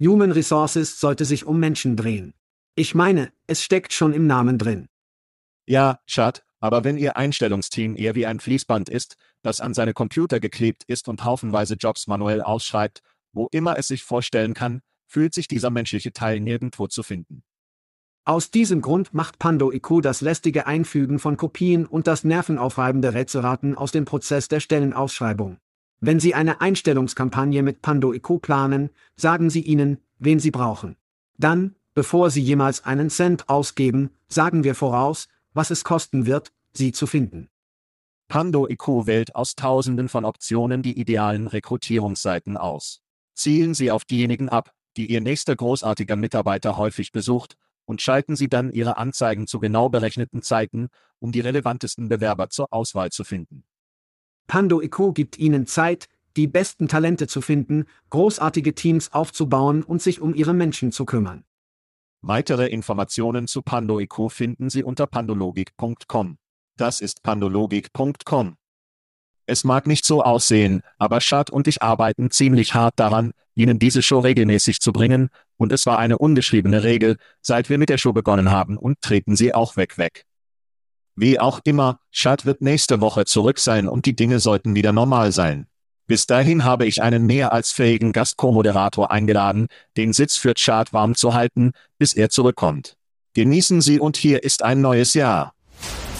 Human Resources sollte sich um Menschen drehen. Ich meine, es steckt schon im Namen drin. Ja, Chad, aber wenn Ihr Einstellungsteam eher wie ein Fließband ist, das an seine Computer geklebt ist und haufenweise Jobs manuell ausschreibt, wo immer es sich vorstellen kann, fühlt sich dieser menschliche Teil nirgendwo zu finden. Aus diesem Grund macht Pando IQ das lästige Einfügen von Kopien und das nervenaufreibende Rätselraten aus dem Prozess der Stellenausschreibung. Wenn Sie eine Einstellungskampagne mit Pando IQ planen, sagen Sie ihnen, wen Sie brauchen. Dann, bevor Sie jemals einen Cent ausgeben, sagen wir voraus, was es kosten wird, sie zu finden. Pando IQ wählt aus Tausenden von Optionen die idealen Rekrutierungsseiten aus. Zielen Sie auf diejenigen ab, die Ihr nächster großartiger Mitarbeiter häufig besucht, und schalten Sie dann Ihre Anzeigen zu genau berechneten Zeiten, um die relevantesten Bewerber zur Auswahl zu finden. Pando IQ gibt Ihnen Zeit, die besten Talente zu finden, großartige Teams aufzubauen und sich um Ihre Menschen zu kümmern. Weitere Informationen zu PandoIQ finden Sie unter pandologik.com. Das ist pandologik.com. Es mag nicht so aussehen, aber Schad und ich arbeiten ziemlich hart daran, Ihnen diese Show regelmäßig zu bringen, und es war eine ungeschriebene Regel, seit wir mit der Show begonnen haben und treten Sie auch weg weg. Wie auch immer, Schad wird nächste Woche zurück sein und die Dinge sollten wieder normal sein. Bis dahin habe ich einen mehr als fähigen Gast-Co-Moderator eingeladen, den Sitz für Chart warm zu halten, bis er zurückkommt. Genießen Sie und hier ist ein neues Jahr.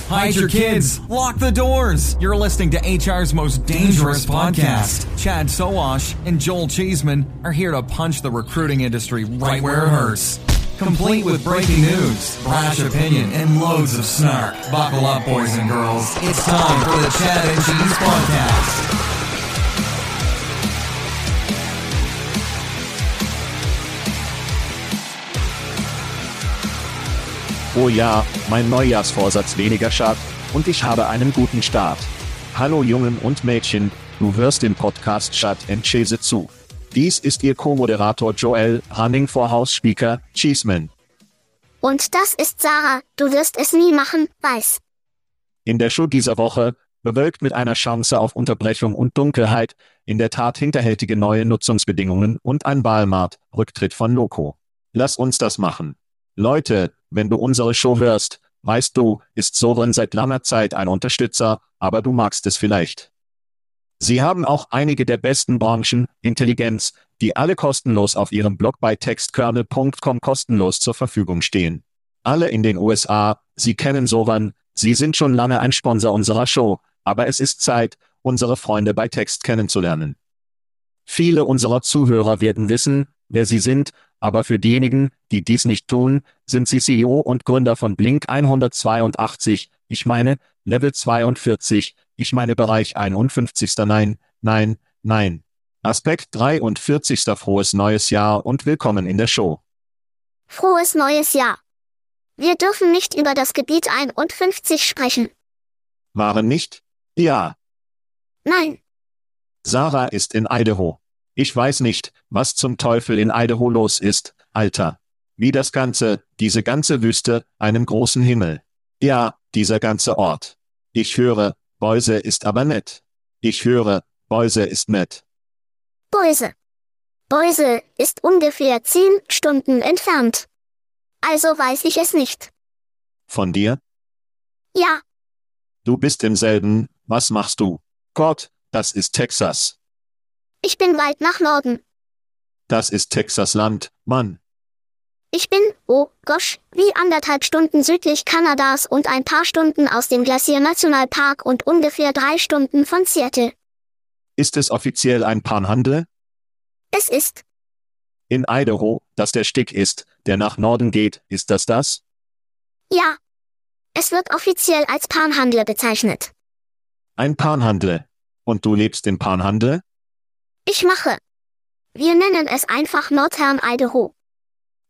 Hide your kids. Lock the doors. You're listening to HR's most dangerous podcast. Chad Sowash and Joel Cheeseman are here to punch the recruiting industry right where it hurts. Complete with breaking news, brash opinion, and loads of snark. Buckle up, boys and girls. It's time for the Chad and Cheese podcast. Oh ja, mein Neujahrsvorsatz weniger Schad, und ich habe einen guten Start. Hallo Jungen und Mädchen, du hörst dem Podcast Schad and Chase zu. Dies ist Ihr Co-Moderator Joel, Running for House Speaker, Cheeseman. Und das ist Sarah, du wirst es nie machen, weiß. In der Show dieser Woche, bewölkt mit einer Chance auf Unterbrechung und Dunkelheit, in der Tat hinterhältige neue Nutzungsbedingungen und ein Walmart, Rücktritt von Loco. Lass uns das machen. Leute, wenn du unsere Show hörst, weißt du, ist Sovereign seit langer Zeit ein Unterstützer, aber du magst es vielleicht. Sie haben auch einige der besten Branchen, Intelligenz, die alle kostenlos auf ihrem Blog bei textkernel.com kostenlos zur Verfügung stehen. Alle in den USA, Sie kennen Sovan, Sie sind schon lange ein Sponsor unserer Show, aber es ist Zeit, unsere Freunde bei Text kennenzulernen. Viele unserer Zuhörer werden wissen, wer sie sind, aber für diejenigen, die dies nicht tun, sind sie CEO und Gründer von Blink 182, ich meine, Level 42, ich meine Bereich 51. Nein, nein, nein. Aspekt 43. Frohes neues Jahr und willkommen in der Show. Frohes neues Jahr. Wir dürfen nicht über das Gebiet 51 sprechen. Waren nicht? Ja. Nein. Sarah ist in Idaho. Ich weiß nicht, was zum Teufel in Idaho los ist, Alter. Wie das Ganze, diese ganze Wüste, einen großen Himmel. Ja, dieser ganze Ort. Ich höre, Boise ist aber nett. Ich höre, Boise ist nett. Boise. Boise ist ungefähr zehn Stunden entfernt. Also weiß ich es nicht. Von dir? Ja, Du bist im selben, was machst du? Gott, das ist Texas. ich bin weit nach Norden. Das ist Texas Land, Mann. Ich bin, oh gosh, wie anderthalb Stunden südlich Kanadas und ein paar Stunden aus dem Glacier Nationalpark und ungefähr drei Stunden von Seattle. Ist es offiziell ein Panhandel? Es ist, In Idaho, das der Stick ist, der nach Norden geht, ist das das? ja. Es wird offiziell als Panhandel bezeichnet. Ein Panhandel. Und du lebst im Panhandel? Ich mache. Wir nennen es einfach Nordhern Idaho.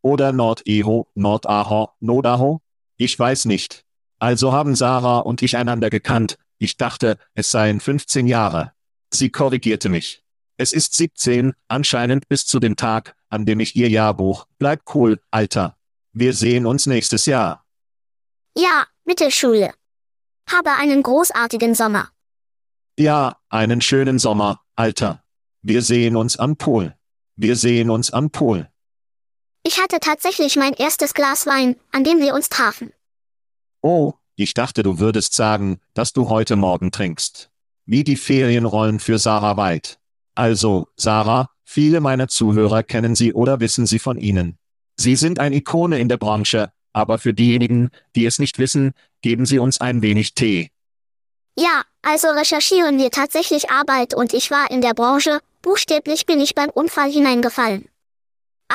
Oder Nord-Iho, Nord-Aho, Nodaho? Ich weiß nicht. Also haben Sarah und ich einander gekannt. Ich dachte, es seien 15 Jahre. Sie korrigierte mich. Es ist 17, anscheinend bis zu dem Tag, an dem ich ihr Jahrbuch. Bleib cool, Alter. Wir sehen uns nächstes Jahr. Ja, Mittelschule. Habe einen großartigen Sommer. Ja, einen schönen Sommer, Alter. Wir sehen uns am Pool. Wir sehen uns am Pool. Ich hatte tatsächlich mein erstes Glas Wein, an dem wir uns trafen. Oh, ich dachte, du würdest sagen, dass du heute Morgen trinkst. Wie die Ferienrollen für Sarah White. Also, Sarah, viele meiner Zuhörer kennen Sie oder wissen Sie von Ihnen. Sie sind eine Ikone in der Branche, aber für diejenigen, die es nicht wissen, geben Sie uns ein wenig Tee. Ja, also recherchieren wir tatsächlich Arbeit und ich war in der Branche, buchstäblich bin ich beim Unfall hineingefallen.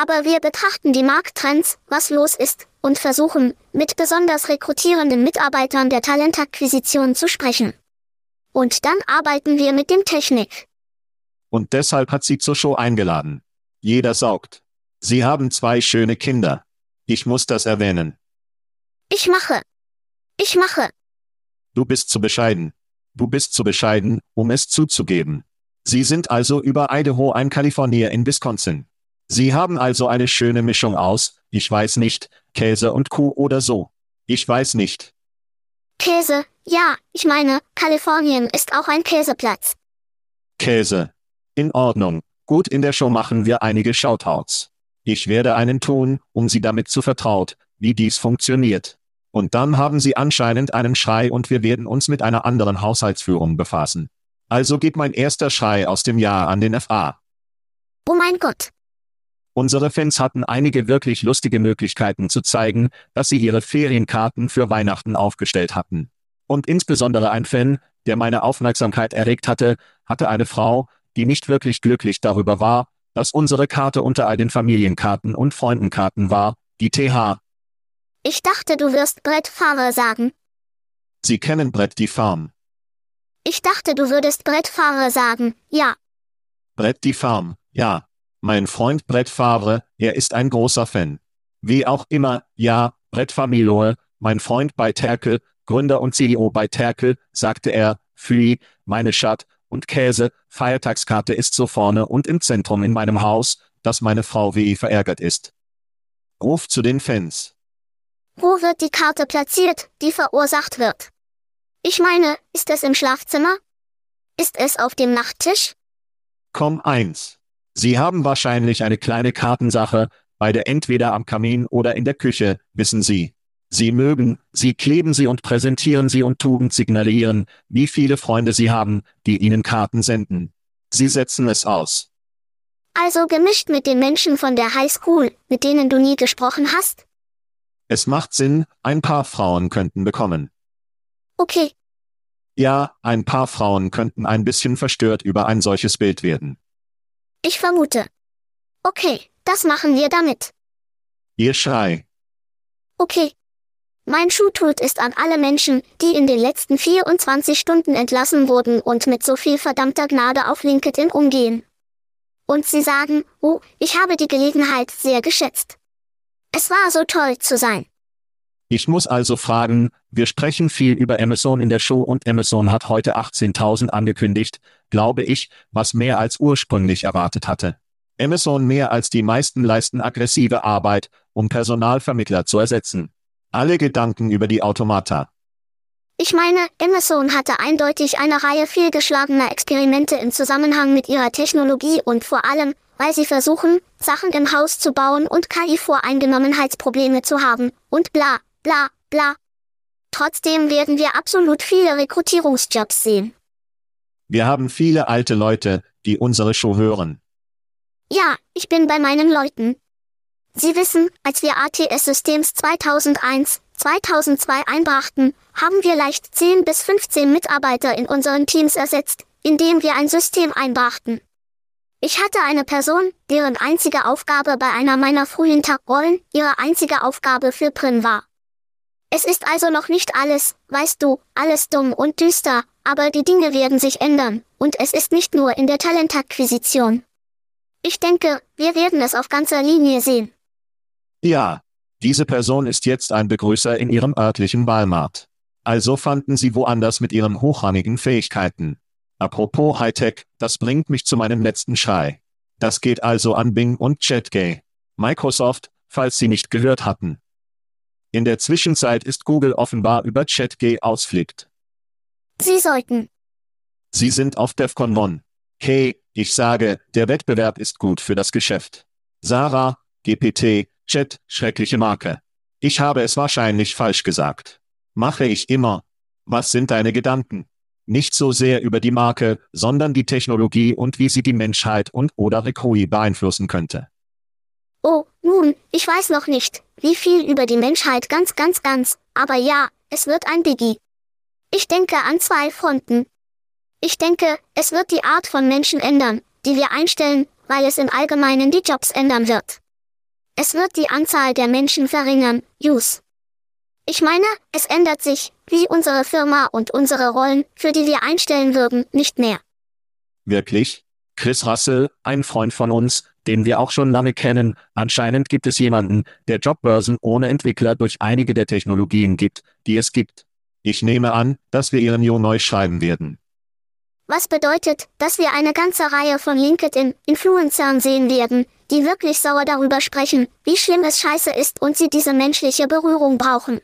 Aber wir betrachten die Markttrends, was los ist, und versuchen, mit besonders rekrutierenden Mitarbeitern der Talentakquisition zu sprechen. Und dann arbeiten wir mit dem Technik. Und deshalb hat sie zur Show eingeladen. Jeder saugt. Sie haben zwei schöne Kinder. Ich muss das erwähnen. Ich mache. Ich mache. Du bist zu bescheiden. Du bist zu bescheiden, um es zuzugeben. Sie sind also über Idaho ein Kalifornier in Wisconsin. Sie haben also eine schöne Mischung aus, ich weiß nicht, Käse und Kuh oder so. Ich weiß nicht. Käse, ja, ich meine, Kalifornien ist auch ein Käseplatz. Käse. In Ordnung. Gut, in der Show machen wir einige Shoutouts. Ich werde einen tun, um Sie damit zu vertraut, wie dies funktioniert. Und dann haben Sie anscheinend einen Schrei und wir werden uns mit einer anderen Haushaltsführung befassen. Also geht mein erster Schrei aus dem Jahr an den FA. Oh mein Gott. Unsere Fans hatten einige wirklich lustige Möglichkeiten zu zeigen, dass sie ihre Ferienkarten für Weihnachten aufgestellt hatten. Und insbesondere ein Fan, der meine Aufmerksamkeit erregt hatte, hatte eine Frau, die nicht wirklich glücklich darüber war, dass unsere Karte unter all den Familienkarten und Freundenkarten war, die TH. Ich dachte, du wirst Brett Fahrer sagen. Sie kennen Brett die Farm. Ich dachte, du würdest Brett Fahrer sagen, ja. Brett die Farm, ja. Mein Freund Brett Favre, er ist ein großer Fan. Wie auch immer, ja, Brett Familoe, mein Freund bei Terkel, Gründer und CEO bei Terkel, sagte er, Fui, meine Schat, und Käse, Feiertagskarte ist so vorne und im Zentrum in meinem Haus, dass meine Frau wie verärgert ist. Ruf zu den Fans. Wo wird die Karte platziert, die verursacht wird? Ich meine, ist es im Schlafzimmer? Ist es auf dem Nachttisch? Komm eins. Sie haben wahrscheinlich eine kleine Kartensache, beide entweder am Kamin oder in der Küche, wissen Sie. Sie mögen, Sie kleben sie und präsentieren sie und Tugend signalieren, wie viele Freunde Sie haben, die Ihnen Karten senden. Sie setzen es aus. Also gemischt mit den Menschen von der Highschool, mit denen du nie gesprochen hast? Es macht Sinn, ein paar Frauen könnten bekommen. Okay. Ja, ein paar Frauen könnten ein bisschen verstört über ein solches Bild werden. Ich vermute. Okay, das machen wir damit. Ihr Schrei. Okay. Mein Schuhtut ist an alle Menschen, die in den letzten 24 Stunden entlassen wurden und mit so viel verdammter Gnade auf LinkedIn umgehen. Und sie sagen, oh, ich habe die Gelegenheit sehr geschätzt. Es war so toll zu sein. Ich muss also fragen, wir sprechen viel über Amazon in der Show und Amazon hat heute 18.000 angekündigt, glaube ich, was mehr als ursprünglich erwartet hatte. Amazon mehr als die meisten leisten aggressive Arbeit, um Personalvermittler zu ersetzen. Alle Gedanken über die Automata. Ich meine, Amazon hatte eindeutig eine Reihe fehlgeschlagener Experimente im Zusammenhang mit ihrer Technologie und vor allem, weil sie versuchen, Sachen im Haus zu bauen und KI-Voreingenommenheitsprobleme zu haben, und bla, bla, bla. Trotzdem werden wir absolut viele Rekrutierungsjobs sehen. Wir haben viele alte Leute, die unsere Show hören. Ja, ich bin bei meinen Leuten. Sie wissen, als wir ATS-Systems 2001, 2002 einbrachten, haben wir leicht 10 bis 15 Mitarbeiter in unseren Teams ersetzt, indem wir ein System einbrachten. Ich hatte eine Person, deren einzige Aufgabe bei einer meiner frühen Tagrollen ihre einzige Aufgabe für Prin war. Es ist also noch nicht alles, weißt du, alles dumm und düster, aber die Dinge werden sich ändern, und es ist nicht nur in der Talentakquisition. Ich denke, wir werden es auf ganzer Linie sehen. Ja, diese Person ist jetzt ein Begrüßer in ihrem örtlichen Walmart. Also fanden sie woanders mit ihren hochrangigen Fähigkeiten. Apropos Hightech, das bringt mich zu meinem letzten Schrei. Das geht also an Bing und ChatGay. Microsoft, falls Sie nicht gehört hatten. In der Zwischenzeit ist Google offenbar über ChatGay ausflippt. Sie sollten. Sie sind auf DEFCON 1. Hey, ich sage, der Wettbewerb ist gut für das Geschäft. Sarah, GPT, Chat, schreckliche Marke. Ich habe es wahrscheinlich falsch gesagt. Mache ich immer. Was sind deine Gedanken? Nicht so sehr über die Marke, sondern die Technologie und wie sie die Menschheit und oder Rekui beeinflussen könnte. Oh, nun, ich weiß noch nicht, wie viel über die Menschheit ganz, ganz, ganz, aber ja, es wird ein Biggie. Ich denke an zwei Fronten. Ich denke, es wird die Art von Menschen ändern, die wir einstellen, weil es im Allgemeinen die Jobs ändern wird. Es wird die Anzahl der Menschen verringern, Use. Ich meine, es ändert sich, wie unsere Firma und unsere Rollen, für die wir einstellen würden, nicht mehr. Wirklich? Chris Russell, ein Freund von uns, den wir auch schon lange kennen, anscheinend gibt es jemanden, der Jobbörsen ohne Entwickler durch einige der Technologien gibt, die es gibt. Ich nehme an, dass wir ihren Jo neu schreiben werden. Was bedeutet, dass wir eine ganze Reihe von LinkedIn-Influencern sehen werden, die wirklich sauer darüber sprechen, wie schlimm es scheiße ist und sie diese menschliche Berührung brauchen.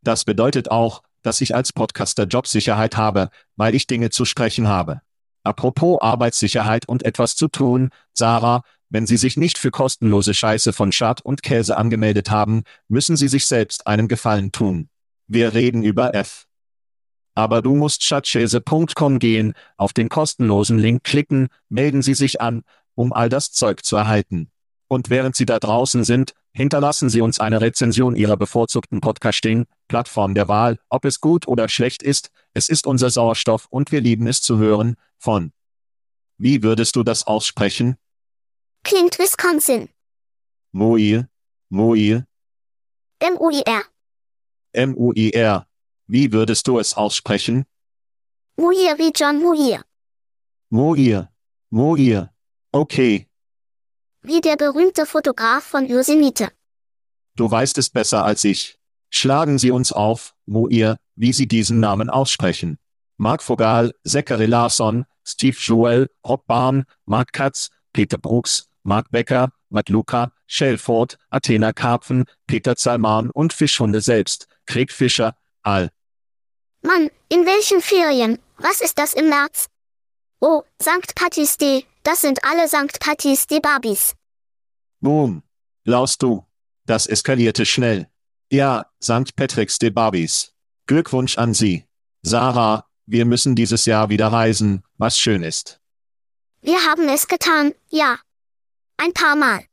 Das bedeutet auch, dass ich als Podcaster Jobsicherheit habe, weil ich Dinge zu sprechen habe. Apropos Arbeitssicherheit und etwas zu tun, Sarah, wenn Sie sich nicht für kostenlose Scheiße von Schad und Käse angemeldet haben, müssen Sie sich selbst einen Gefallen tun. Wir reden über F. Aber du musst schadschäse.com gehen, auf den kostenlosen Link klicken, melden Sie sich an, um all das Zeug zu erhalten. Und während Sie da draußen sind, hinterlassen Sie uns eine Rezension Ihrer bevorzugten Podcasting-Plattform der Wahl, ob es gut oder schlecht ist, es ist unser Sauerstoff und wir lieben es zu hören, von. Wie würdest du das aussprechen? Klingt Wisconsin. Moir, Moir, M-U-I-R. M-U-I-R. Wie würdest du es aussprechen? Muir wie John Muir. Moir, Moir. Okay, Wie der berühmte Fotograf von Yosemite. du weißt es besser als ich. Schlagen Sie uns auf, Moir, wie Sie diesen Namen aussprechen. Mark Vogel, Zachary Larson, Steve Joel, Rob Barn, Mark Katz, Peter Brooks, Mark Becker, Matt Luca, Shelford, Athena Karpfen, Peter Zalman und Fischhunde selbst, Craig Fischer, Al. Mann, in welchen Ferien? Was ist das im März? Oh, St. Patty's Day, das sind alle St. Patty's Day Barbies. Boom. Laust du. Das eskalierte schnell. Ja, St. Patrick's Day Barbies. Glückwunsch an Sie. Sarah, wir müssen dieses Jahr wieder reisen, was schön ist. Wir haben es getan, ja. Ein paar Mal.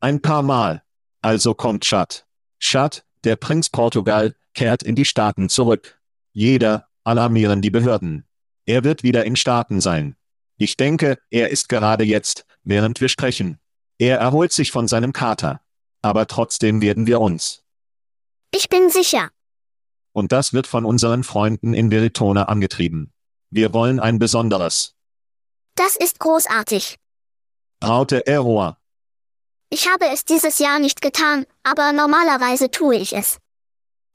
Ein paar Mal. Also kommt Chad. Chad, der Prinz Portugal, kehrt in die Staaten zurück. Jeder, alarmieren die Behörden. Er wird wieder in Staaten sein. Ich denke, er ist gerade jetzt, während wir sprechen. Er erholt sich von seinem Kater. Aber trotzdem werden wir uns. Ich bin sicher. Und das wird von unseren Freunden in Veritona angetrieben. Wir wollen ein besonderes. Das ist großartig. Raute Error. Ich habe es dieses Jahr nicht getan, aber normalerweise tue ich es.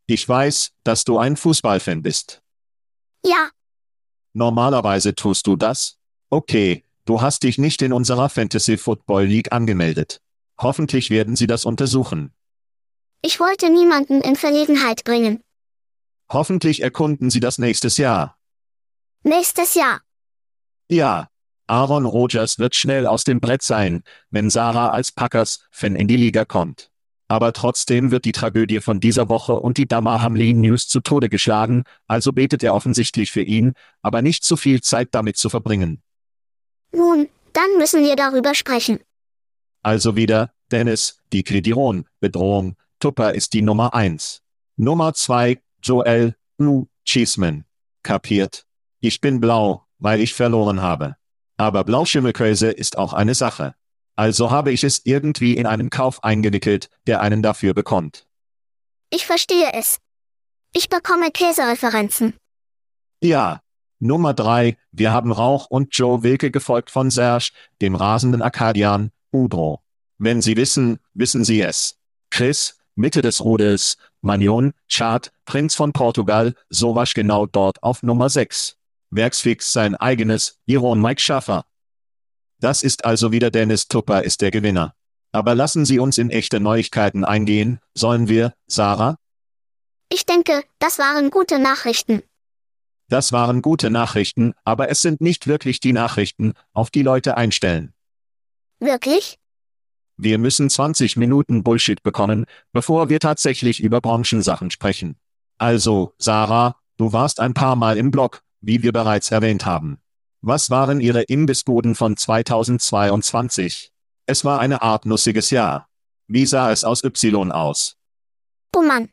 Ich weiß, dass du ein Fußballfan bist. Ja, Normalerweise tust du das? Okay, du hast dich nicht in unserer Fantasy Football League angemeldet. Hoffentlich werden sie das untersuchen. ich wollte niemanden in Verlegenheit bringen. Hoffentlich erkunden sie das nächstes Jahr. Nächstes Jahr. Ja. Aaron Rodgers wird schnell aus dem Brett sein, wenn Sarah als Packers-Fan in die Liga kommt. Aber trotzdem wird die Tragödie von dieser Woche und die Damar Hamlin News zu Tode geschlagen, also betet er offensichtlich für ihn, aber nicht zu viel Zeit damit zu verbringen. Nun, dann müssen wir darüber sprechen. Also wieder, Dennis, die Krediron, Bedrohung, Tupper ist die Nummer eins. Nummer zwei, Joel, U, Cheeseman. Kapiert? Ich bin blau, weil ich verloren habe. Aber Blauschimmelkäse ist auch eine Sache. Also habe ich es irgendwie in einen Kauf eingewickelt, der einen dafür bekommt. Ich verstehe es. Ich bekomme Käsereferenzen. Ja. Nummer drei, wir haben Rauch und Joe Wilke gefolgt von Serge, dem rasenden Arkadian, Udro. Wenn Sie wissen, wissen Sie es. Chris, Mitte des Rudels, Manion, Chad, Prinz von Portugal, sowas genau dort auf Nummer 6. Werksfix sein eigenes, Iron Mike Schaffer. Das ist also wieder Dennis Tupper ist der Gewinner. Aber lassen Sie uns in echte Neuigkeiten eingehen, sollen wir, Sarah? Ich denke, das waren gute Nachrichten. Das waren gute Nachrichten, aber es sind nicht wirklich die Nachrichten, auf die Leute einstellen. Wirklich? Wir müssen 20 Minuten Bullshit bekommen, bevor wir tatsächlich über Branchensachen sprechen. Also, Sarah, du warst ein paar Mal im Blog, wie wir bereits erwähnt haben. Was waren Ihre Imbissbuden von 2022? Es war eine Art nussiges Jahr. Wie sah es aus Y aus? Oh Mann.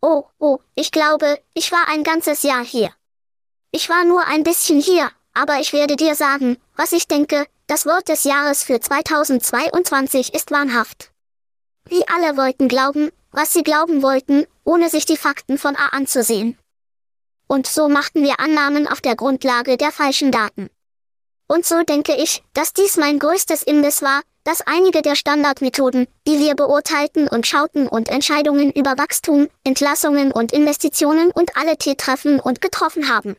Oh, oh, ich glaube, ich war ein ganzes Jahr hier. Ich war nur ein bisschen hier, aber ich werde dir sagen, was ich denke, das Wort des Jahres für 2022 ist wahnhaft. Wie alle wollten glauben, was sie glauben wollten, ohne sich die Fakten von A anzusehen. Und so machten wir Annahmen auf der Grundlage der falschen Daten. Und so denke ich, dass dies mein größtes Imbiss war, dass einige der Standardmethoden, die wir beurteilten und schauten und Entscheidungen über Wachstum, Entlassungen und Investitionen und alle T treffen und getroffen haben.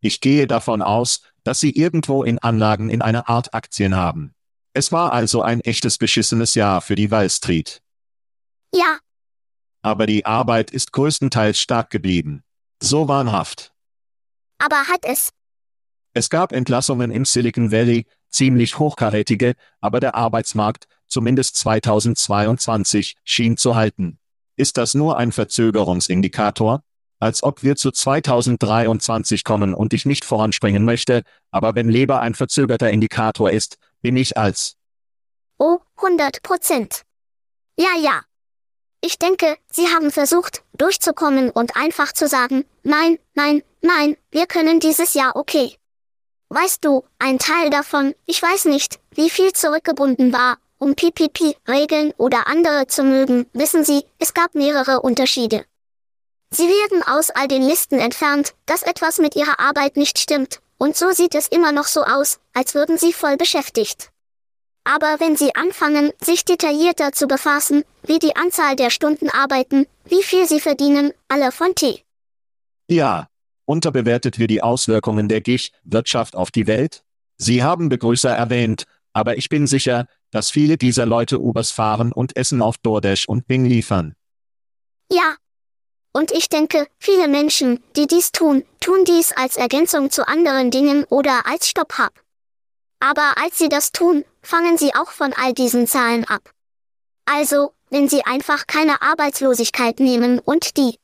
Ich gehe davon aus, dass Sie irgendwo in Anlagen in einer Art Aktien haben. Es war also ein echtes beschissenes Jahr für die Wall Street. Ja. Aber die Arbeit ist größtenteils stark geblieben. So wahnhaft. Aber hat es. Es gab Entlassungen im Silicon Valley, ziemlich hochkarätige, aber der Arbeitsmarkt, zumindest 2022, schien zu halten. Ist das nur ein Verzögerungsindikator? Als ob wir zu 2023 kommen und ich nicht voranspringen möchte, aber wenn Leber ein verzögerter Indikator ist, bin ich als. Oh, 100 Prozent. Ja, ja. Ich denke, Sie haben versucht, durchzukommen und einfach zu sagen, nein, nein, nein, wir können dieses Jahr okay. Weißt du, ein Teil davon, ich weiß nicht, wie viel zurückgebunden war, um PPP-Regeln oder andere zu mögen, wissen Sie, es gab mehrere Unterschiede. Sie werden aus all den Listen entfernt, dass etwas mit Ihrer Arbeit nicht stimmt, und so sieht es immer noch so aus, als würden Sie voll beschäftigt. Aber wenn Sie anfangen, sich detaillierter zu befassen, wie die Anzahl der Stunden arbeiten, wie viel Sie verdienen, alle von T. Ja, Unterbewertet wir die Auswirkungen der Gig-Wirtschaft auf die Welt? Sie haben Begrüßer erwähnt, aber ich bin sicher, dass viele dieser Leute Ubers fahren und Essen auf DoorDash und Bing liefern. Ja. Und ich denke, viele Menschen, die dies tun, tun dies als Ergänzung zu anderen Dingen oder als Stopp-Hub. Aber als sie das tun, fangen sie auch von all diesen Zahlen ab. Also, wenn sie einfach keine Arbeitslosigkeit nehmen und die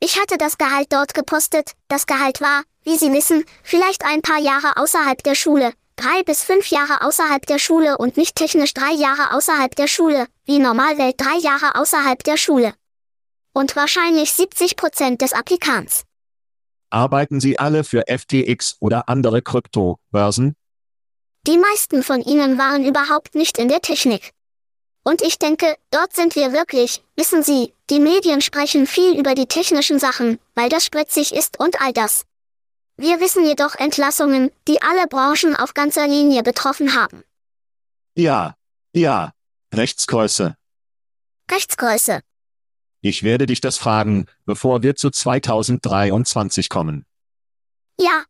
ich hatte das Gehalt dort gepostet, das Gehalt war, wie Sie wissen, vielleicht ein paar Jahre außerhalb der Schule, drei bis fünf Jahre außerhalb der Schule und nicht technisch drei Jahre außerhalb der Schule, wie Normalwelt drei Jahre außerhalb der Schule. Und wahrscheinlich 70 Prozent des Applikants. Arbeiten Sie alle für FTX oder andere Kryptobörsen? Die meisten von ihnen waren überhaupt nicht in der Technik. Und ich denke, dort sind wir wirklich, wissen Sie, die Medien sprechen viel über die technischen Sachen, weil das spritzig ist und all das. Wir wissen jedoch Entlassungen, die alle Branchen auf ganzer Linie betroffen haben. Ja, ja, Rechtsgröße. Rechtsgröße. Ich werde dich das fragen, bevor wir zu 2023 kommen. Ja.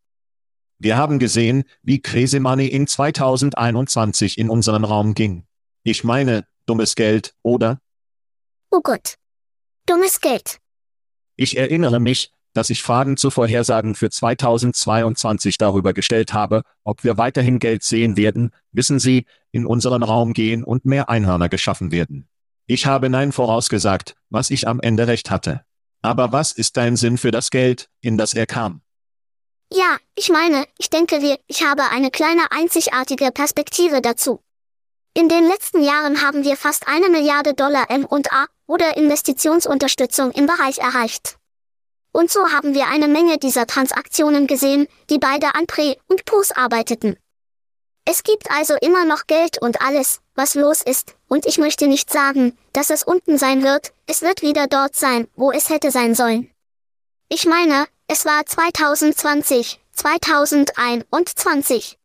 Wir haben gesehen, wie Crazy Money in 2021 in unseren Raum ging. Ich meine, dummes Geld, oder? Oh Gott. Dummes Geld. Ich erinnere mich, dass ich Fragen zu Vorhersagen für 2022 darüber gestellt habe, ob wir weiterhin Geld sehen werden, wissen Sie, in unseren Raum gehen und mehr Einhörner geschaffen werden. Ich habe Nein vorausgesagt, was ich am Ende recht hatte. Aber was ist dein Sinn für das Geld, in das er kam? Ja, ich meine, ich denke wir, ich habe eine kleine einzigartige Perspektive dazu. In den letzten Jahren haben wir fast eine Milliarde Dollar M&A oder Investitionsunterstützung im Bereich erreicht. Und so haben wir eine Menge dieser Transaktionen gesehen, die beide an Pre- und Post arbeiteten. Es gibt also immer noch Geld und alles, was los ist, und ich möchte nicht sagen, dass es unten sein wird, es wird wieder dort sein, wo es hätte sein sollen. Ich meine, es war 2020, 2021.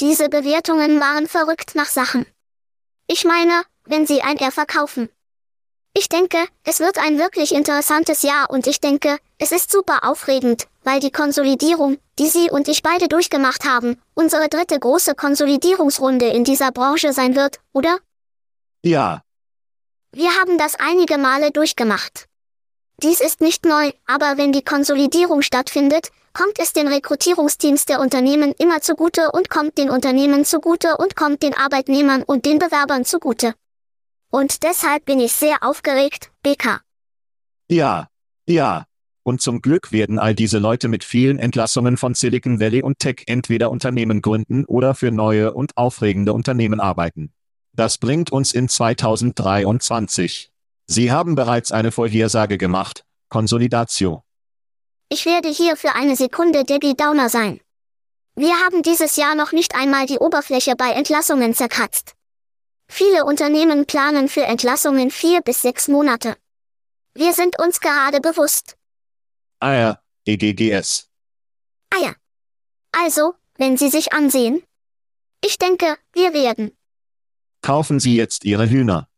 Diese Bewertungen waren verrückt nach Sachen. Ich meine, wenn Sie ein R verkaufen. Ich denke, es wird ein wirklich interessantes Jahr und ich denke, es ist super aufregend, weil die Konsolidierung, die Sie und ich beide durchgemacht haben, unsere dritte große Konsolidierungsrunde in dieser Branche sein wird, oder? Ja. Wir haben das einige Male durchgemacht. Dies ist nicht neu, aber wenn die Konsolidierung stattfindet, kommt es den Rekrutierungsteams der Unternehmen immer zugute und kommt den Unternehmen zugute und kommt den Arbeitnehmern und den Bewerbern zugute. Und deshalb bin ich sehr aufgeregt, BK. Ja, ja. Und zum Glück werden all diese Leute mit vielen Entlassungen von Silicon Valley und Tech entweder Unternehmen gründen oder für neue und aufregende Unternehmen arbeiten. Das bringt uns in 2023. Sie haben bereits eine Vorhersage gemacht, Konsolidation. Ich werde hier für eine Sekunde Debbie Downer sein. Wir haben dieses Jahr noch nicht einmal die Oberfläche bei Entlassungen zerkratzt. Viele Unternehmen planen für Entlassungen vier bis sechs Monate. Wir sind uns gerade bewusst. Eier, EGGS. Eier. Also, wenn Sie sich ansehen? Ich denke, wir werden. Kaufen Sie jetzt Ihre Hühner.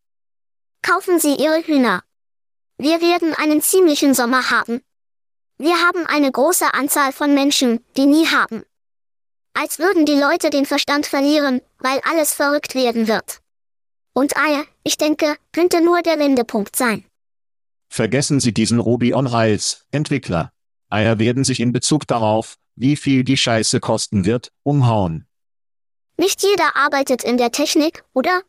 Kaufen Sie Ihre Hühner. Wir werden einen ziemlichen Sommer haben. Wir haben eine große Anzahl von Menschen, die nie haben. Als würden die Leute den Verstand verlieren, weil alles verrückt werden wird. Und Eier, ich denke, könnte nur der Wendepunkt sein. Vergessen Sie diesen Ruby on Rails, Entwickler. Eier werden sich in Bezug darauf, wie viel die Scheiße kosten wird, umhauen. Nicht jeder arbeitet in der Technik, oder?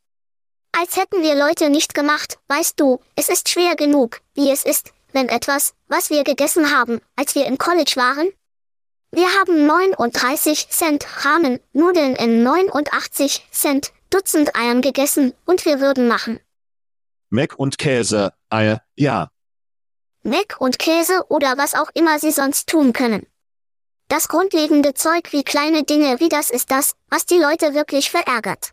Als hätten wir Leute nicht gemacht, weißt du, es ist schwer genug, wie es ist, wenn etwas, was wir gegessen haben, als wir im College waren? Wir haben 39 Cent Ramen, Nudeln in 89 Cent, Dutzend Eiern gegessen, und wir würden machen. Mac und Käse, Eier, ja. Mac und Käse oder was auch immer sie sonst tun können. Das grundlegende Zeug wie kleine Dinge wie das ist das, was die Leute wirklich verärgert.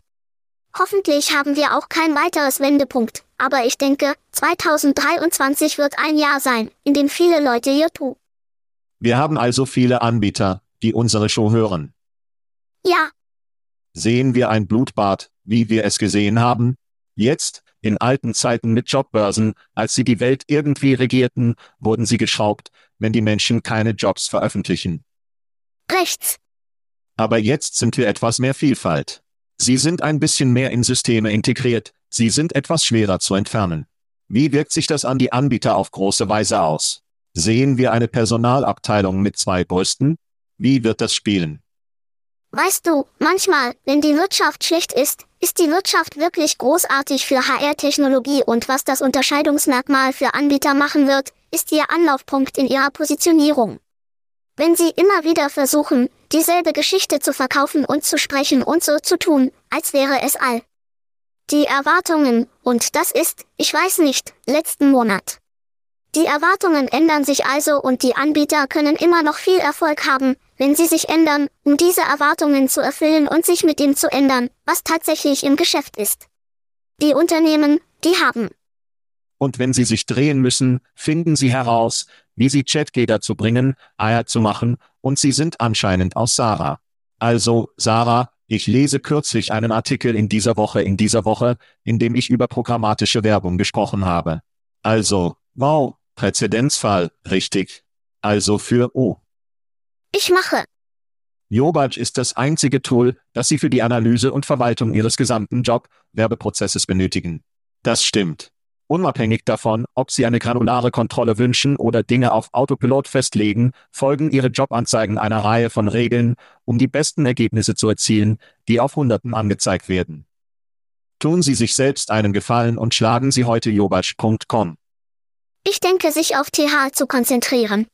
Hoffentlich haben wir auch kein weiteres Wendepunkt, aber ich denke, 2023 wird ein Jahr sein, in dem viele Leute YouTube. Wir haben also viele Anbieter, die unsere Show hören. Ja, Sehen wir ein Blutbad, wie wir es gesehen haben? Jetzt, in alten Zeiten mit Jobbörsen, als sie die Welt irgendwie regierten, wurden sie geschraubt, wenn die Menschen keine Jobs veröffentlichen. Rechts. Aber jetzt sind wir etwas mehr Vielfalt. Sie sind ein bisschen mehr in Systeme integriert, sie sind etwas schwerer zu entfernen. Wie wirkt sich das an die Anbieter auf große Weise aus? Sehen wir eine Personalabteilung mit zwei Brüsten? Wie wird das spielen? Weißt du, manchmal, wenn die Wirtschaft schlecht ist, ist die Wirtschaft wirklich großartig für HR-Technologie und was das Unterscheidungsmerkmal für Anbieter machen wird, ist ihr Anlaufpunkt in ihrer Positionierung. Wenn sie immer wieder versuchen, dieselbe Geschichte zu verkaufen und zu sprechen und so zu tun, als wäre es all. Die Erwartungen, und das ist, ich weiß nicht, letzten Monat. Die Erwartungen ändern sich also und die Anbieter können immer noch viel Erfolg haben, wenn sie sich ändern, um diese Erwartungen zu erfüllen und sich mit dem zu ändern, was tatsächlich im Geschäft ist. Die Unternehmen, die haben. Und wenn sie sich drehen müssen, finden sie heraus, wie sie ChatG dazu bringen, Eier zu machen, und sie sind anscheinend aus Sarah. Also, Sarah, ich lese kürzlich einen Artikel in dieser Woche in dieser Woche, in dem ich über programmatische Werbung gesprochen habe. Also, wow, Präzedenzfall, richtig. Also für O. Ich mache. Jobatch ist das einzige Tool, das Sie für die Analyse und Verwaltung Ihres gesamten Job-Werbeprozesses benötigen. Das stimmt. Unabhängig davon, ob Sie eine granulare Kontrolle wünschen oder Dinge auf Autopilot festlegen, folgen Ihre Jobanzeigen einer Reihe von Regeln, um die besten Ergebnisse zu erzielen, die auf Hunderten angezeigt werden. Tun Sie sich selbst einen Gefallen und schlagen Sie heute jobatch.com. Ich denke, sich auf TH zu konzentrieren.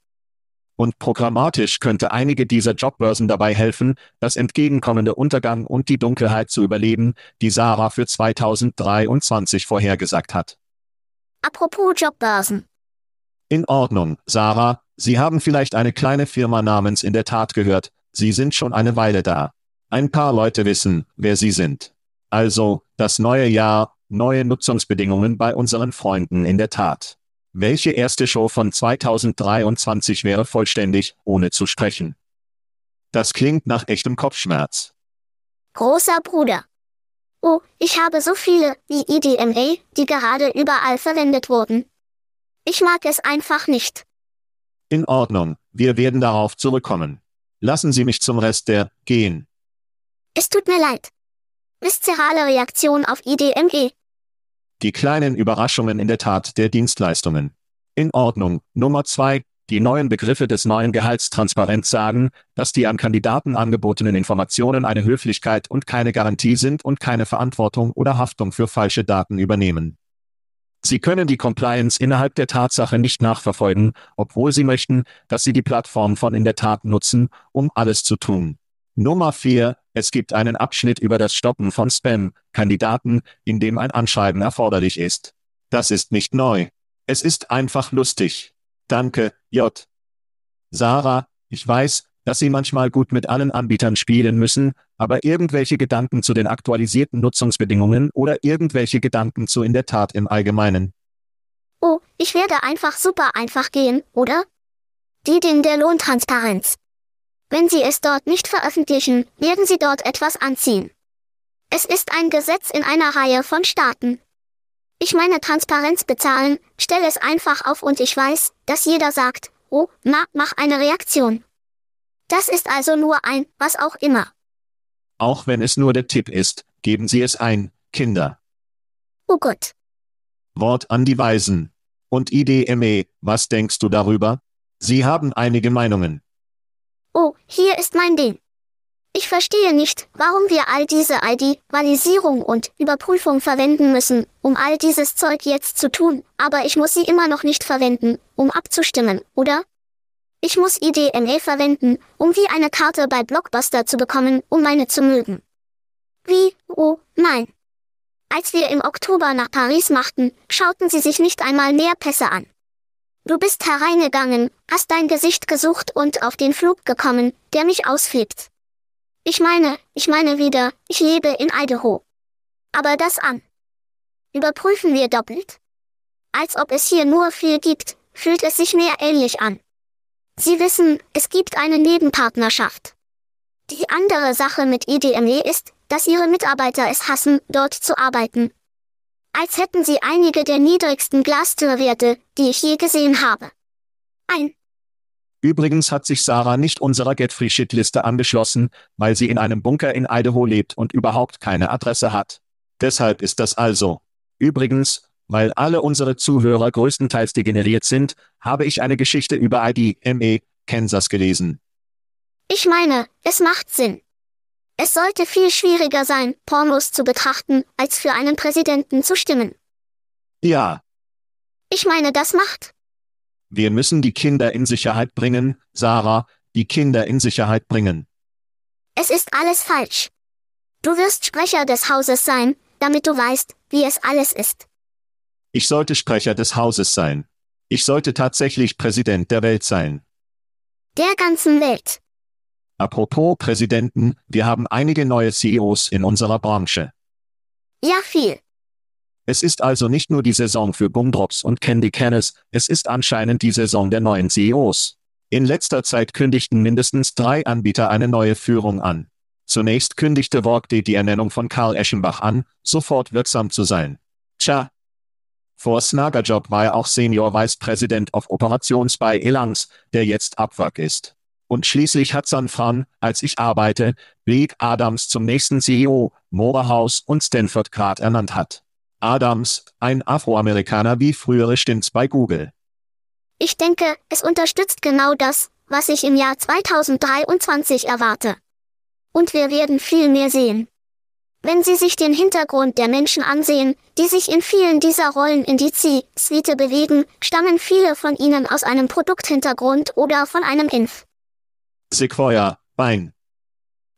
Und programmatisch könnte einige dieser Jobbörsen dabei helfen, das entgegenkommende Untergang und die Dunkelheit zu überleben, die Sarah für 2023 vorhergesagt hat. Apropos Jobbörsen. In Ordnung, Sarah, Sie haben vielleicht eine kleine Firma namens in der Tat gehört, Sie sind schon eine Weile da. Ein paar Leute wissen, wer Sie sind. Also, das neue Jahr, neue Nutzungsbedingungen bei unseren Freunden in der Tat. Welche erste Show von 2023 wäre vollständig, ohne zu sprechen? Das klingt nach echtem Kopfschmerz. Großer Bruder. Oh, ich habe so viele, wie EDMA, die gerade überall verwendet wurden. Ich mag es einfach nicht. In Ordnung, wir werden darauf zurückkommen. Lassen Sie mich zum Rest der gehen. Es tut mir leid. Viszerale Reaktion auf IDME. Die kleinen Überraschungen in der Tat der Dienstleistungen. In Ordnung. Nummer zwei, Die neuen Begriffe des neuen Gehalts transparent sagen, dass die an Kandidaten angebotenen Informationen eine Höflichkeit und keine Garantie sind und keine Verantwortung oder Haftung für falsche Daten übernehmen. Sie können die Compliance innerhalb der Tatsache nicht nachverfolgen, obwohl Sie möchten, dass Sie die Plattform von in der Tat nutzen, um alles zu tun. Nummer 4. Es gibt einen Abschnitt über das Stoppen von Spam-Kandidaten, in dem ein Anschreiben erforderlich ist. Das ist nicht neu. Es ist einfach lustig. Danke, J. Sarah, ich weiß, dass Sie manchmal gut mit allen Anbietern spielen müssen, aber irgendwelche Gedanken zu den aktualisierten Nutzungsbedingungen oder irgendwelche Gedanken zu in der Tat im Allgemeinen. Oh, ich werde einfach super einfach gehen, oder? Die Ding der Lohntransparenz. Wenn Sie es dort nicht veröffentlichen, werden Sie dort etwas anziehen. Es ist ein Gesetz in einer Reihe von Staaten. Ich meine Transparenz bezahlen, stell es einfach auf und ich weiß, dass jeder sagt, oh, na, mach eine Reaktion. Das ist also nur ein, was auch immer. Auch wenn es nur der Tipp ist, geben Sie es ein, Kinder. Oh Gott. Wort an die Weisen. Und IDME, was denkst du darüber? Sie haben einige Meinungen. Oh, hier ist mein Ding. Ich verstehe nicht, warum wir all diese ID-Validierung und Überprüfung verwenden müssen, um all dieses Zeug jetzt zu tun, aber ich muss sie immer noch nicht verwenden, um abzustimmen, oder? Ich muss IDME verwenden, um wie eine Karte bei Blockbuster zu bekommen, um meine zu mögen. Wie? Oh, nein. Als wir im Oktober nach Paris machten, schauten sie sich nicht einmal mehr Pässe an. Du bist hereingegangen, hast dein Gesicht gesucht und auf den Flug gekommen, der mich ausflippt. Ich meine, ich meine wieder, ich lebe in Idaho. Aber das an. Überprüfen wir doppelt? Als ob es hier nur viel gibt, fühlt es sich mehr ähnlich an. Sie wissen, es gibt eine Nebenpartnerschaft. Die andere Sache mit IDME ist, dass ihre Mitarbeiter es hassen, dort zu arbeiten. Als hätten sie einige der niedrigsten Glastürwerte, die ich je gesehen habe. Ein Übrigens hat sich Sarah nicht unserer Get Free Shit Liste angeschlossen, weil sie in einem Bunker in Idaho lebt und überhaupt keine Adresse hat. Deshalb ist das also. Übrigens, weil alle unsere Zuhörer größtenteils degeneriert sind, habe ich eine Geschichte über IDME, Kansas gelesen. Ich meine, es macht Sinn. Es sollte viel schwieriger sein, Pornos zu betrachten, als für einen Präsidenten zu stimmen. Ja. Ich meine, das macht. Wir müssen die Kinder in Sicherheit bringen, Sarah, die Kinder in Sicherheit bringen. Es ist alles falsch. Du wirst Sprecher des Hauses sein, damit du weißt, wie es alles ist. Ich sollte Sprecher des Hauses sein. Ich sollte tatsächlich Präsident der Welt sein. Der ganzen Welt. Apropos Präsidenten, wir haben einige neue CEOs in unserer Branche. Ja, viel. Es ist also nicht nur die Saison für Gumdrops und Candy Canners, es ist anscheinend die Saison der neuen CEOs. In letzter Zeit kündigten mindestens drei Anbieter eine neue Führung an. Zunächst kündigte Workday die Ernennung von Karl Eschenbach an, sofort wirksam zu sein. Tja. Vor Snagerjob war er auch Senior Vice President of Operations bei Elangs, der jetzt Abwerk ist. Und schließlich hat San Fran, als ich arbeite, Big Adams zum nächsten CEO, Morehouse und Stanford Grad ernannt hat. Adams, ein Afroamerikaner wie frühere Stints bei Google. Ich denke, es unterstützt genau das, was ich im Jahr 2023 erwarte. Und wir werden viel mehr sehen. Wenn Sie sich den Hintergrund der Menschen ansehen, die sich in vielen dieser Rollen in die C-Suite bewegen, stammen viele von ihnen aus einem Produkthintergrund oder von einem Inf. Sequoia, Bein.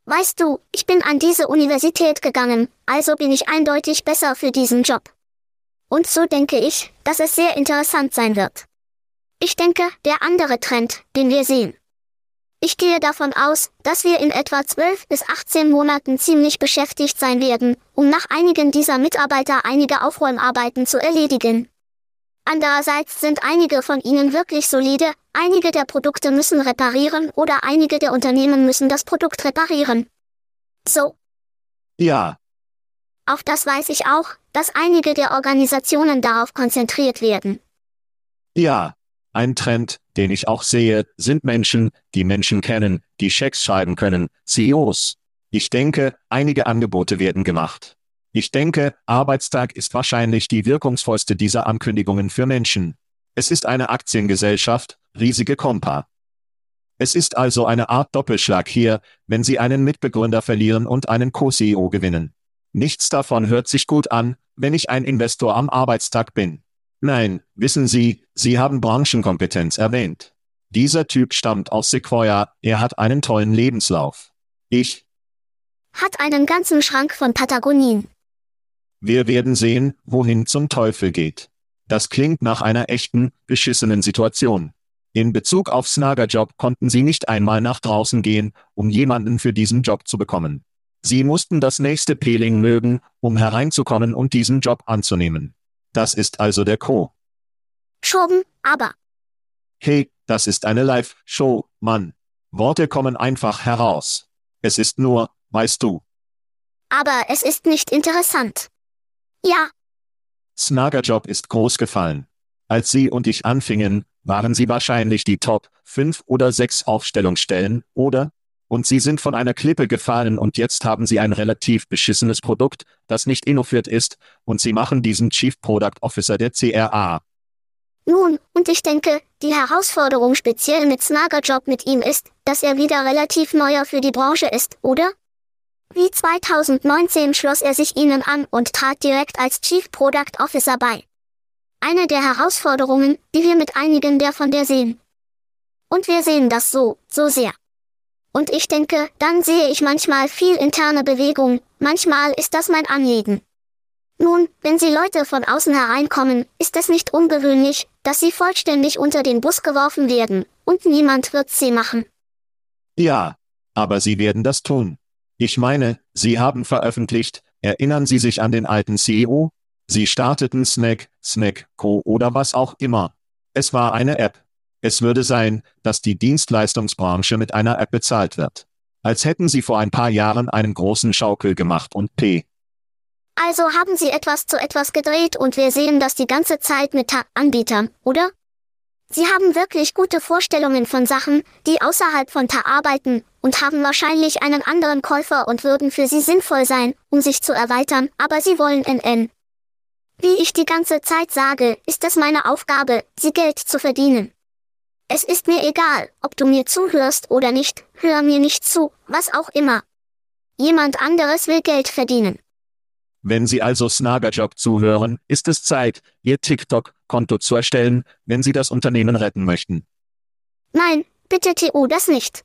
Weißt du, ich bin an diese Universität gegangen, also bin ich eindeutig besser für diesen Job. Und so denke ich, dass es sehr interessant sein wird. Ich denke, der andere Trend, den wir sehen. Ich gehe davon aus, dass wir in etwa 12 bis 18 Monaten ziemlich beschäftigt sein werden, um nach einigen dieser Mitarbeiter einige Aufräumarbeiten zu erledigen. Andererseits sind einige von ihnen wirklich solide, einige der Produkte müssen reparieren oder einige der Unternehmen müssen das Produkt reparieren. So. Ja. Auf das weiß ich auch, dass einige der Organisationen darauf konzentriert werden. Ja. Ein Trend, den ich auch sehe, sind Menschen, die Menschen kennen, die Schecks schreiben können, CEOs. Ich denke, einige Angebote werden gemacht. Ich denke, Arbeitstag ist wahrscheinlich die wirkungsvollste dieser Ankündigungen für Menschen. Es ist eine Aktiengesellschaft, riesige Kompa. Es ist also eine Art Doppelschlag hier, wenn Sie einen Mitbegründer verlieren und einen Co-CEO gewinnen. Nichts davon hört sich gut an, wenn ich ein Investor am Arbeitstag bin. Nein, wissen Sie, Sie haben Branchenkompetenz erwähnt. Dieser Typ stammt aus Sequoia, er hat einen tollen Lebenslauf. Ich, Hat einen ganzen Schrank von Patagonien. Wir werden sehen, wohin zum Teufel geht. Das klingt nach einer echten, beschissenen Situation. In Bezug auf Snagerjob konnten sie nicht einmal nach draußen gehen, um jemanden für diesen Job zu bekommen. Sie mussten das nächste Peeling mögen, um hereinzukommen und diesen Job anzunehmen. Das ist also der Co. Schoben, aber. Hey, das ist eine Live-Show, Mann. Worte kommen einfach heraus. Es ist nur, weißt du, Aber es ist nicht interessant. Ja, Snagerjob ist groß gefallen. Als Sie und ich anfingen, waren Sie wahrscheinlich die Top 5 oder 6 Aufstellungsstellen, oder? Und Sie sind von einer Klippe gefallen und jetzt haben Sie ein relativ beschissenes Produkt, das nicht innoviert ist, und Sie machen diesen Chief Product Officer der CRA. nun, und ich denke, die Herausforderung speziell mit Snagerjob mit ihm ist, dass er wieder relativ neuer für die Branche ist, oder? Wie 2019 schloss er sich ihnen an und trat direkt als Chief Product Officer bei. Eine der Herausforderungen, die wir mit einigen der von der sehen. Und wir sehen das so, so sehr. Und ich denke, dann sehe ich manchmal viel interne Bewegung, manchmal ist das mein Anliegen. Nun, wenn Sie Leute von außen hereinkommen, ist es nicht ungewöhnlich, dass sie vollständig unter den Bus geworfen werden, und niemand wird sie machen. Ja, aber Sie werden das tun. Ich meine, Sie haben veröffentlicht, erinnern Sie sich an den alten CEO? Sie starteten Snack, Snack, Co. oder was auch immer. Es war eine App. Es würde sein, dass die Dienstleistungsbranche mit einer App bezahlt wird. Als hätten Sie vor ein paar Jahren einen großen Schaukel gemacht und P. Also haben Sie etwas zu etwas gedreht und wir sehen das die ganze Zeit mit Ta Anbietern, oder? Sie haben wirklich gute Vorstellungen von Sachen, die außerhalb von Ta arbeiten, und haben wahrscheinlich einen anderen Käufer und würden für Sie sinnvoll sein, um sich zu erweitern, aber Sie wollen NN. Wie ich die ganze Zeit sage, ist es meine Aufgabe, Sie Geld zu verdienen. Es ist mir egal, ob du mir zuhörst oder nicht, hör mir nicht zu, was auch immer. Jemand anderes will Geld verdienen. Wenn Sie also Snagerjob zuhören, ist es Zeit, Ihr TikTok-Konto zu erstellen, wenn Sie das Unternehmen retten möchten. Nein, bitte TU das nicht.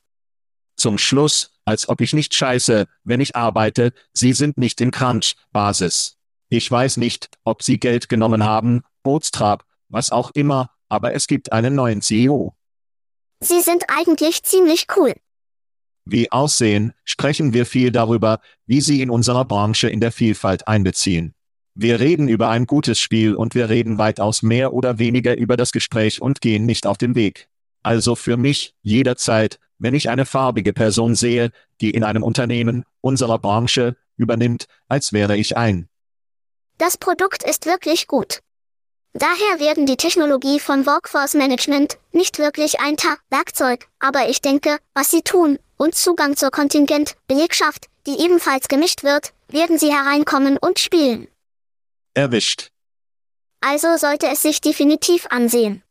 Zum Schluss, als ob ich nicht scheiße, wenn ich arbeite, Sie sind nicht in Crunch-Basis. Ich weiß nicht, ob Sie Geld genommen haben, Bootstrap, was auch immer, aber es gibt einen neuen CEO. Sie sind eigentlich ziemlich cool. Wie aussehen, sprechen wir viel darüber, wie Sie in unserer Branche in der Vielfalt einbeziehen. Wir reden über ein gutes Spiel und wir reden weitaus mehr oder weniger über das Gespräch und gehen nicht auf den Weg. Also für mich, jederzeit, wenn ich eine farbige Person sehe, die in einem Unternehmen, unserer Branche, übernimmt, als wäre ich ein. Das Produkt ist wirklich gut. Daher werden die Technologie von Workforce Management nicht wirklich ein Ta-Werkzeug, aber ich denke, was sie tun, und Zugang zur Kontingent, Belegschaft, die ebenfalls gemischt wird, werden sie hereinkommen und spielen. Erwischt. Also sollte es sich definitiv ansehen.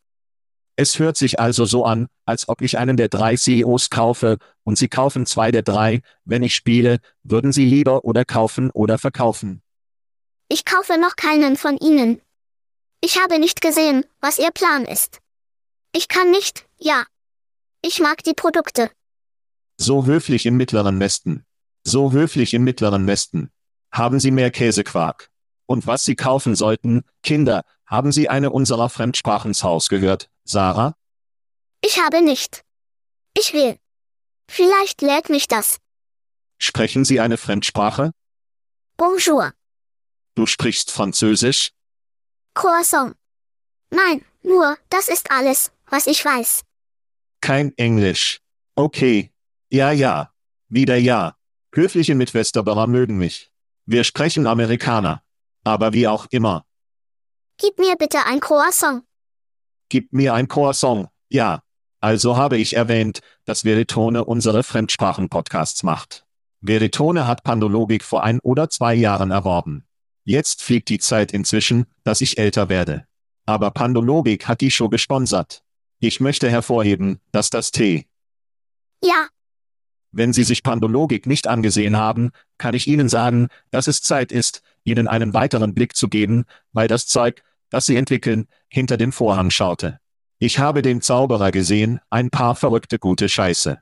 Es hört sich also so an, als ob ich einen der drei CEOs kaufe, und Sie kaufen zwei der drei, wenn ich spiele, würden Sie lieber oder kaufen oder verkaufen. Ich kaufe noch keinen von ihnen. Ich habe nicht gesehen, was ihr Plan ist. Ich kann nicht, ja. Ich mag die Produkte. So höflich im Mittleren Westen. So höflich im Mittleren Westen. Haben Sie mehr Käsequark? Und was Sie kaufen sollten, Kinder, haben Sie eine unserer Fremdsprachenshaus gehört, Sarah? Ich habe nicht. Ich will. Vielleicht lädt mich das. Sprechen Sie eine Fremdsprache? Bonjour. Du sprichst Französisch? Croissant. Nein, nur, das ist alles, was ich weiß. Kein Englisch. Okay. Ja, ja. Wieder ja. Höfliche Mitwesterbauer mögen mich. Wir sprechen Amerikaner. Aber wie auch immer. Gib mir bitte ein Croissant. Gib mir ein Croissant. Ja. Also habe ich erwähnt, dass Veritone unsere Fremdsprachen-Podcasts macht. Veritone hat Pandologik vor ein oder zwei Jahren erworben. Jetzt fliegt die Zeit inzwischen, dass ich älter werde. Aber Pandologik hat die Show gesponsert. Ich möchte hervorheben, dass das T. Ja, Wenn Sie sich Pandologik nicht angesehen haben, kann ich Ihnen sagen, dass es Zeit ist, Ihnen einen weiteren Blick zu geben, weil das Zeug, das Sie entwickeln, hinter dem Vorhang schaute. Ich habe den Zauberer gesehen, ein paar verrückte gute Scheiße.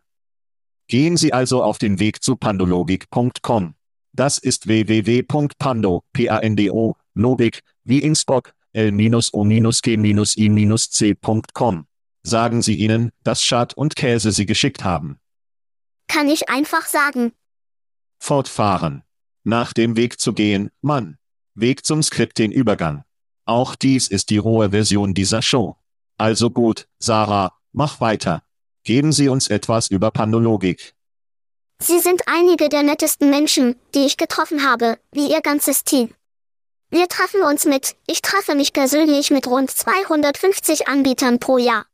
Gehen Sie also auf den Weg zu pandologik.com. Das ist www.pando, P-A-N-D-O, Logik, wie in Spock, l-o-g-i-c.com. Sagen Sie ihnen, dass Schad und Käse Sie geschickt haben. Kann ich einfach sagen. Fortfahren. Nach dem Weg zu gehen, Mann. Weg zum Skript den Übergang. Auch dies ist die rohe Version dieser Show. Also gut, Sarah, mach weiter. Geben Sie uns etwas über Pandologik. Sie sind einige der nettesten Menschen, die ich getroffen habe, wie Ihr ganzes Team. Wir treffen uns mit, ich treffe mich persönlich mit rund 250 Anbietern pro Jahr.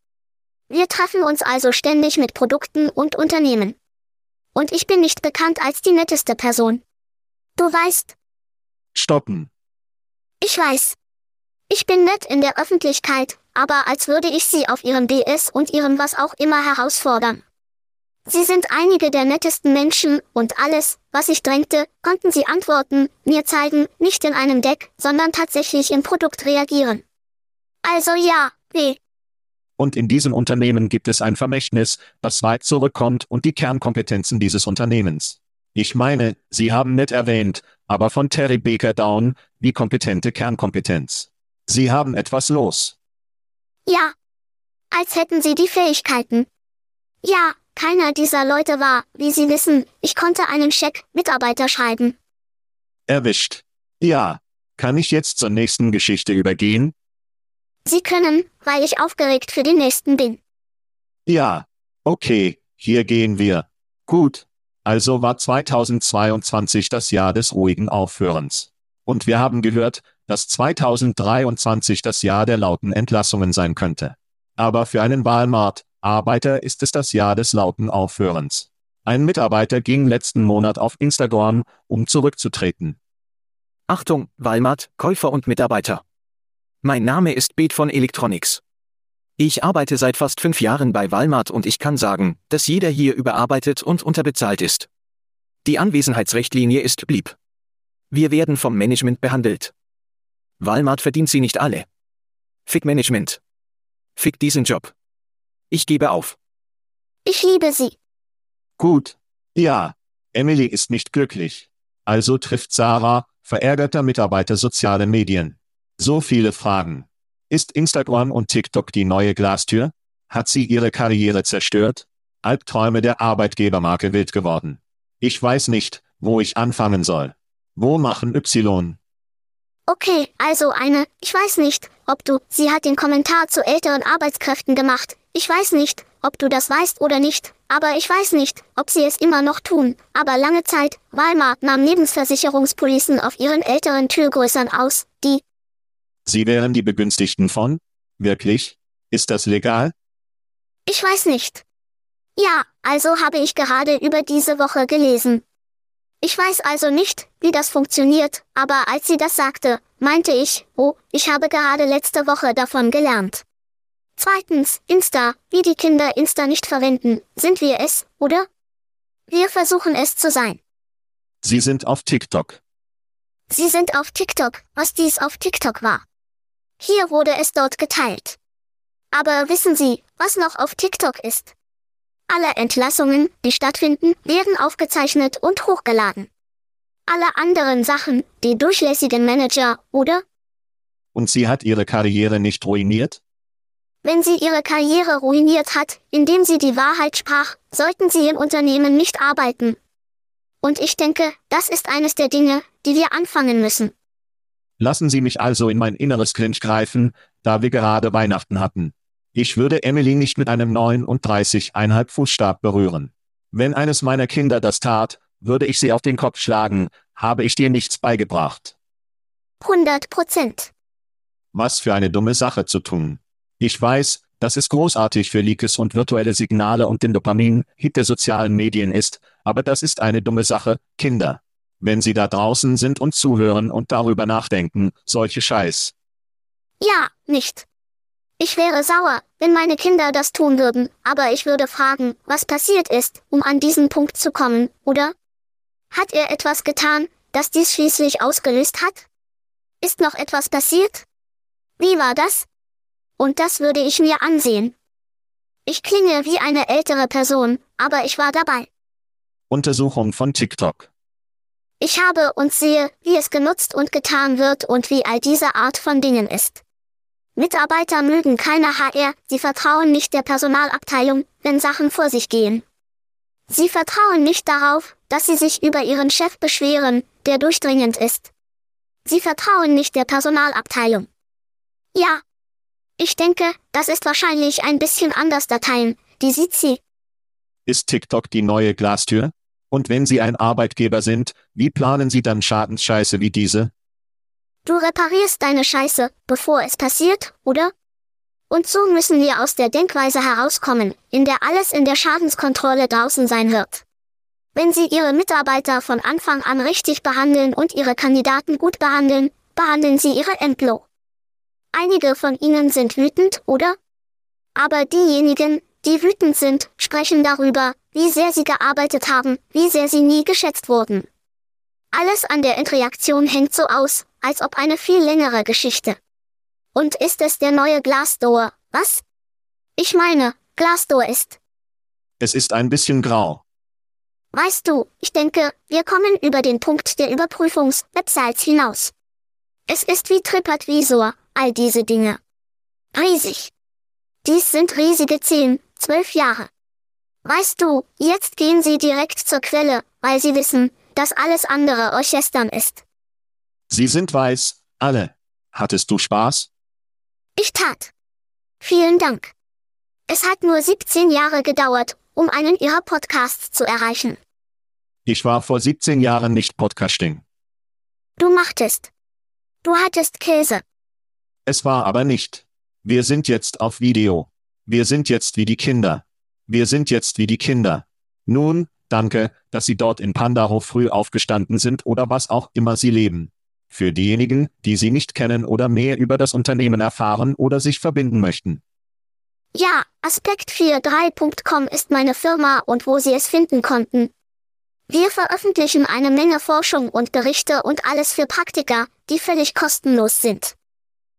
Wir treffen uns also ständig mit Produkten und Unternehmen. Und ich bin nicht bekannt als die netteste Person. Du weißt, Stoppen. ich weiß. Ich bin nett in der Öffentlichkeit, aber als würde ich Sie auf Ihrem BS und Ihrem was auch immer herausfordern. Sie sind einige der nettesten Menschen und alles, was ich drängte, konnten Sie antworten, mir zeigen, nicht in einem Deck, sondern tatsächlich im Produkt reagieren. Also ja, weh. Und in diesem Unternehmen gibt es ein Vermächtnis, das weit zurückkommt und die Kernkompetenzen dieses Unternehmens. Ich meine, Sie haben nicht erwähnt, aber von Terry Baker Down, wie kompetente Kernkompetenz. Sie haben etwas los. Ja. Als hätten Sie die Fähigkeiten. Ja, keiner dieser Leute war, wie Sie wissen, ich konnte einen Scheck Mitarbeiter schreiben. Erwischt. Ja. Kann ich jetzt zur nächsten Geschichte übergehen? Sie können, weil ich aufgeregt für den nächsten bin. Ja. Okay, hier gehen wir. Gut. Also war 2022 das Jahr des ruhigen Aufhörens. Und wir haben gehört, dass 2023 das Jahr der lauten Entlassungen sein könnte. Aber für einen Walmart-Arbeiter ist es das Jahr des lauten Aufhörens. Ein Mitarbeiter ging letzten Monat auf Instagram, um zurückzutreten. Achtung, Walmart, Käufer und Mitarbeiter. Mein Name ist Beat von Electronics. Ich arbeite seit fast fünf Jahren bei Walmart und ich kann sagen, dass jeder hier überarbeitet und unterbezahlt ist. Die Anwesenheitsrichtlinie ist blieb. Wir werden vom Management behandelt. Walmart verdient sie nicht alle. Fick Management. Fick diesen Job. Ich gebe auf. Ich liebe Sie. Gut. Ja. Emily ist nicht glücklich. Also trifft Sarah, verärgerter Mitarbeiter soziale Medien. So viele Fragen. Ist Instagram und TikTok die neue Glastür? Hat sie ihre Karriere zerstört? Albträume der Arbeitgebermarke wild geworden. Ich weiß nicht, wo ich anfangen soll. Wo machen Y? Okay, also eine, ich weiß nicht, ob du, sie hat den Kommentar zu älteren Arbeitskräften gemacht. Ich weiß nicht, ob du das weißt oder nicht, aber ich weiß nicht, ob sie es immer noch tun. Aber lange Zeit, Walmart nahm Lebensversicherungspolicen auf ihren älteren Türgrößern aus, die, Sie wären die Begünstigten von? Wirklich? Ist das legal? ich weiß nicht. Ja, also habe ich gerade über diese Woche gelesen. Ich weiß also nicht, wie das funktioniert, aber als sie das sagte, meinte ich, oh, ich habe gerade letzte Woche davon gelernt. Zweitens, Insta, wie die Kinder Insta nicht verwenden, sind wir es, oder? Wir versuchen es zu sein. Sie sind auf TikTok. Sie sind auf TikTok, was dies auf TikTok war. Hier wurde es dort geteilt. Aber wissen Sie, was noch auf TikTok ist? Alle Entlassungen, die stattfinden, werden aufgezeichnet und hochgeladen. Alle anderen Sachen, die durchlässigen Manager, oder? Und sie hat ihre Karriere nicht ruiniert? Wenn sie ihre Karriere ruiniert hat, indem sie die Wahrheit sprach, sollten sie im Unternehmen nicht arbeiten. Und ich denke, das ist eines der Dinge, die wir anfangen müssen. Lassen Sie mich also in mein inneres Clinch greifen, da wir gerade Weihnachten hatten. Ich würde Emily nicht mit einem 39,5 Fußstab berühren. Wenn eines meiner Kinder das tat, würde ich sie auf den Kopf schlagen, habe ich dir nichts beigebracht. 100 Prozent. Was für eine dumme Sache zu tun. Ich weiß, dass es großartig für Leakes und virtuelle Signale und den Dopamin-Hit der sozialen Medien ist, aber das ist eine dumme Sache, Kinder. Wenn Sie da draußen sind und zuhören und darüber nachdenken, solche Scheiß. Ja, nicht. Ich wäre sauer, wenn meine Kinder das tun würden, aber ich würde fragen, was passiert ist, um an diesen Punkt zu kommen, oder? Hat er etwas getan, das dies schließlich ausgelöst hat? Ist noch etwas passiert? Wie war das? Und das würde ich mir ansehen. Ich klinge wie eine ältere Person, aber ich war dabei. Untersuchung von TikTok. Ich habe und sehe, wie es genutzt und getan wird und wie all diese Art von Dingen ist. Mitarbeiter mögen keine HR, sie vertrauen nicht der Personalabteilung, wenn Sachen vor sich gehen. Sie vertrauen nicht darauf, dass sie sich über ihren Chef beschweren, der durchdringend ist. Sie vertrauen nicht der Personalabteilung. Ja. Ich denke, das ist wahrscheinlich ein bisschen anders Dateien, die sieht sie. Ist TikTok die neue Glastür? Und wenn Sie ein Arbeitgeber sind, wie planen Sie dann Schadensscheiße wie diese? Du reparierst deine Scheiße, bevor es passiert, oder? Und so müssen wir aus der Denkweise herauskommen, in der alles in der Schadenskontrolle draußen sein wird. Wenn Sie Ihre Mitarbeiter von Anfang an richtig behandeln und Ihre Kandidaten gut behandeln, behandeln Sie Ihre Emplo. Einige von Ihnen sind wütend, oder? Aber diejenigen, die wütend sind, sprechen darüber, wie sehr sie gearbeitet haben, wie sehr sie nie geschätzt wurden. Alles an der Interaktion hängt so aus, als ob eine viel längere Geschichte. Und ist es der neue Glassdoor, was? Ich meine, Glassdoor ist. Es ist ein bisschen grau. Weißt du, ich denke, wir kommen über den Punkt der Überprüfungs-Websites hinaus. Es ist wie TripAdvisor, all diese Dinge. Riesig. Dies sind riesige zehn, zwölf Jahre. Weißt du, jetzt gehen sie direkt zur Quelle, weil sie wissen, dass alles andere Orchestern ist. Sie sind weiß, alle. Hattest du Spaß? Ich tat. Vielen Dank. Es hat nur 17 Jahre gedauert, um einen ihrer Podcasts zu erreichen. Ich war vor 17 Jahren nicht Podcasting. Du machtest. Du hattest Käse. Es war aber nicht. Wir sind jetzt auf Video. Wir sind jetzt wie die Kinder. Wir sind jetzt wie die Kinder. Nun, danke, dass Sie dort in Pandahof früh aufgestanden sind oder was auch immer Sie leben. Für diejenigen, die Sie nicht kennen oder mehr über das Unternehmen erfahren oder sich verbinden möchten. Ja, Aspekt43.com ist meine Firma und wo Sie es finden konnten. Wir veröffentlichen eine Menge Forschung und Berichte und alles für Praktiker, die völlig kostenlos sind.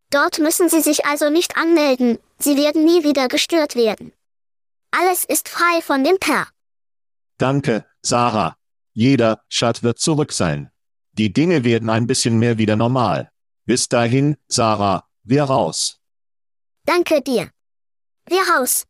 Dort müssen Sie sich also nicht anmelden, Sie werden nie wieder gestört werden. Alles ist frei von dem Per. Danke, Sarah. Jeder Schat wird zurück sein. Die Dinge werden ein bisschen mehr wieder normal. Bis dahin, Sarah, wir raus. Danke dir. Wir raus.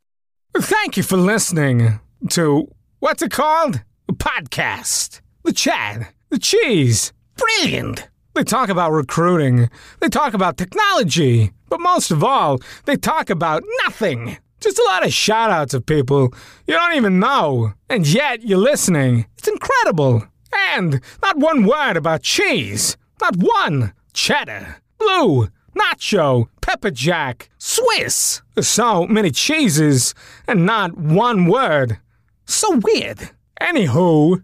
Thank you for listening to what's it called? A podcast. The chat. The cheese. Brilliant. They talk about recruiting. They talk about technology. But most of all, they talk about nothing. Just a lot of shout outs of people you don't even know. And yet you're listening. It's incredible. And not one word about cheese. Not one. Cheddar. Blue. Nacho. Pepper Jack. Swiss. So many cheeses and not one word. So weird. Anywho,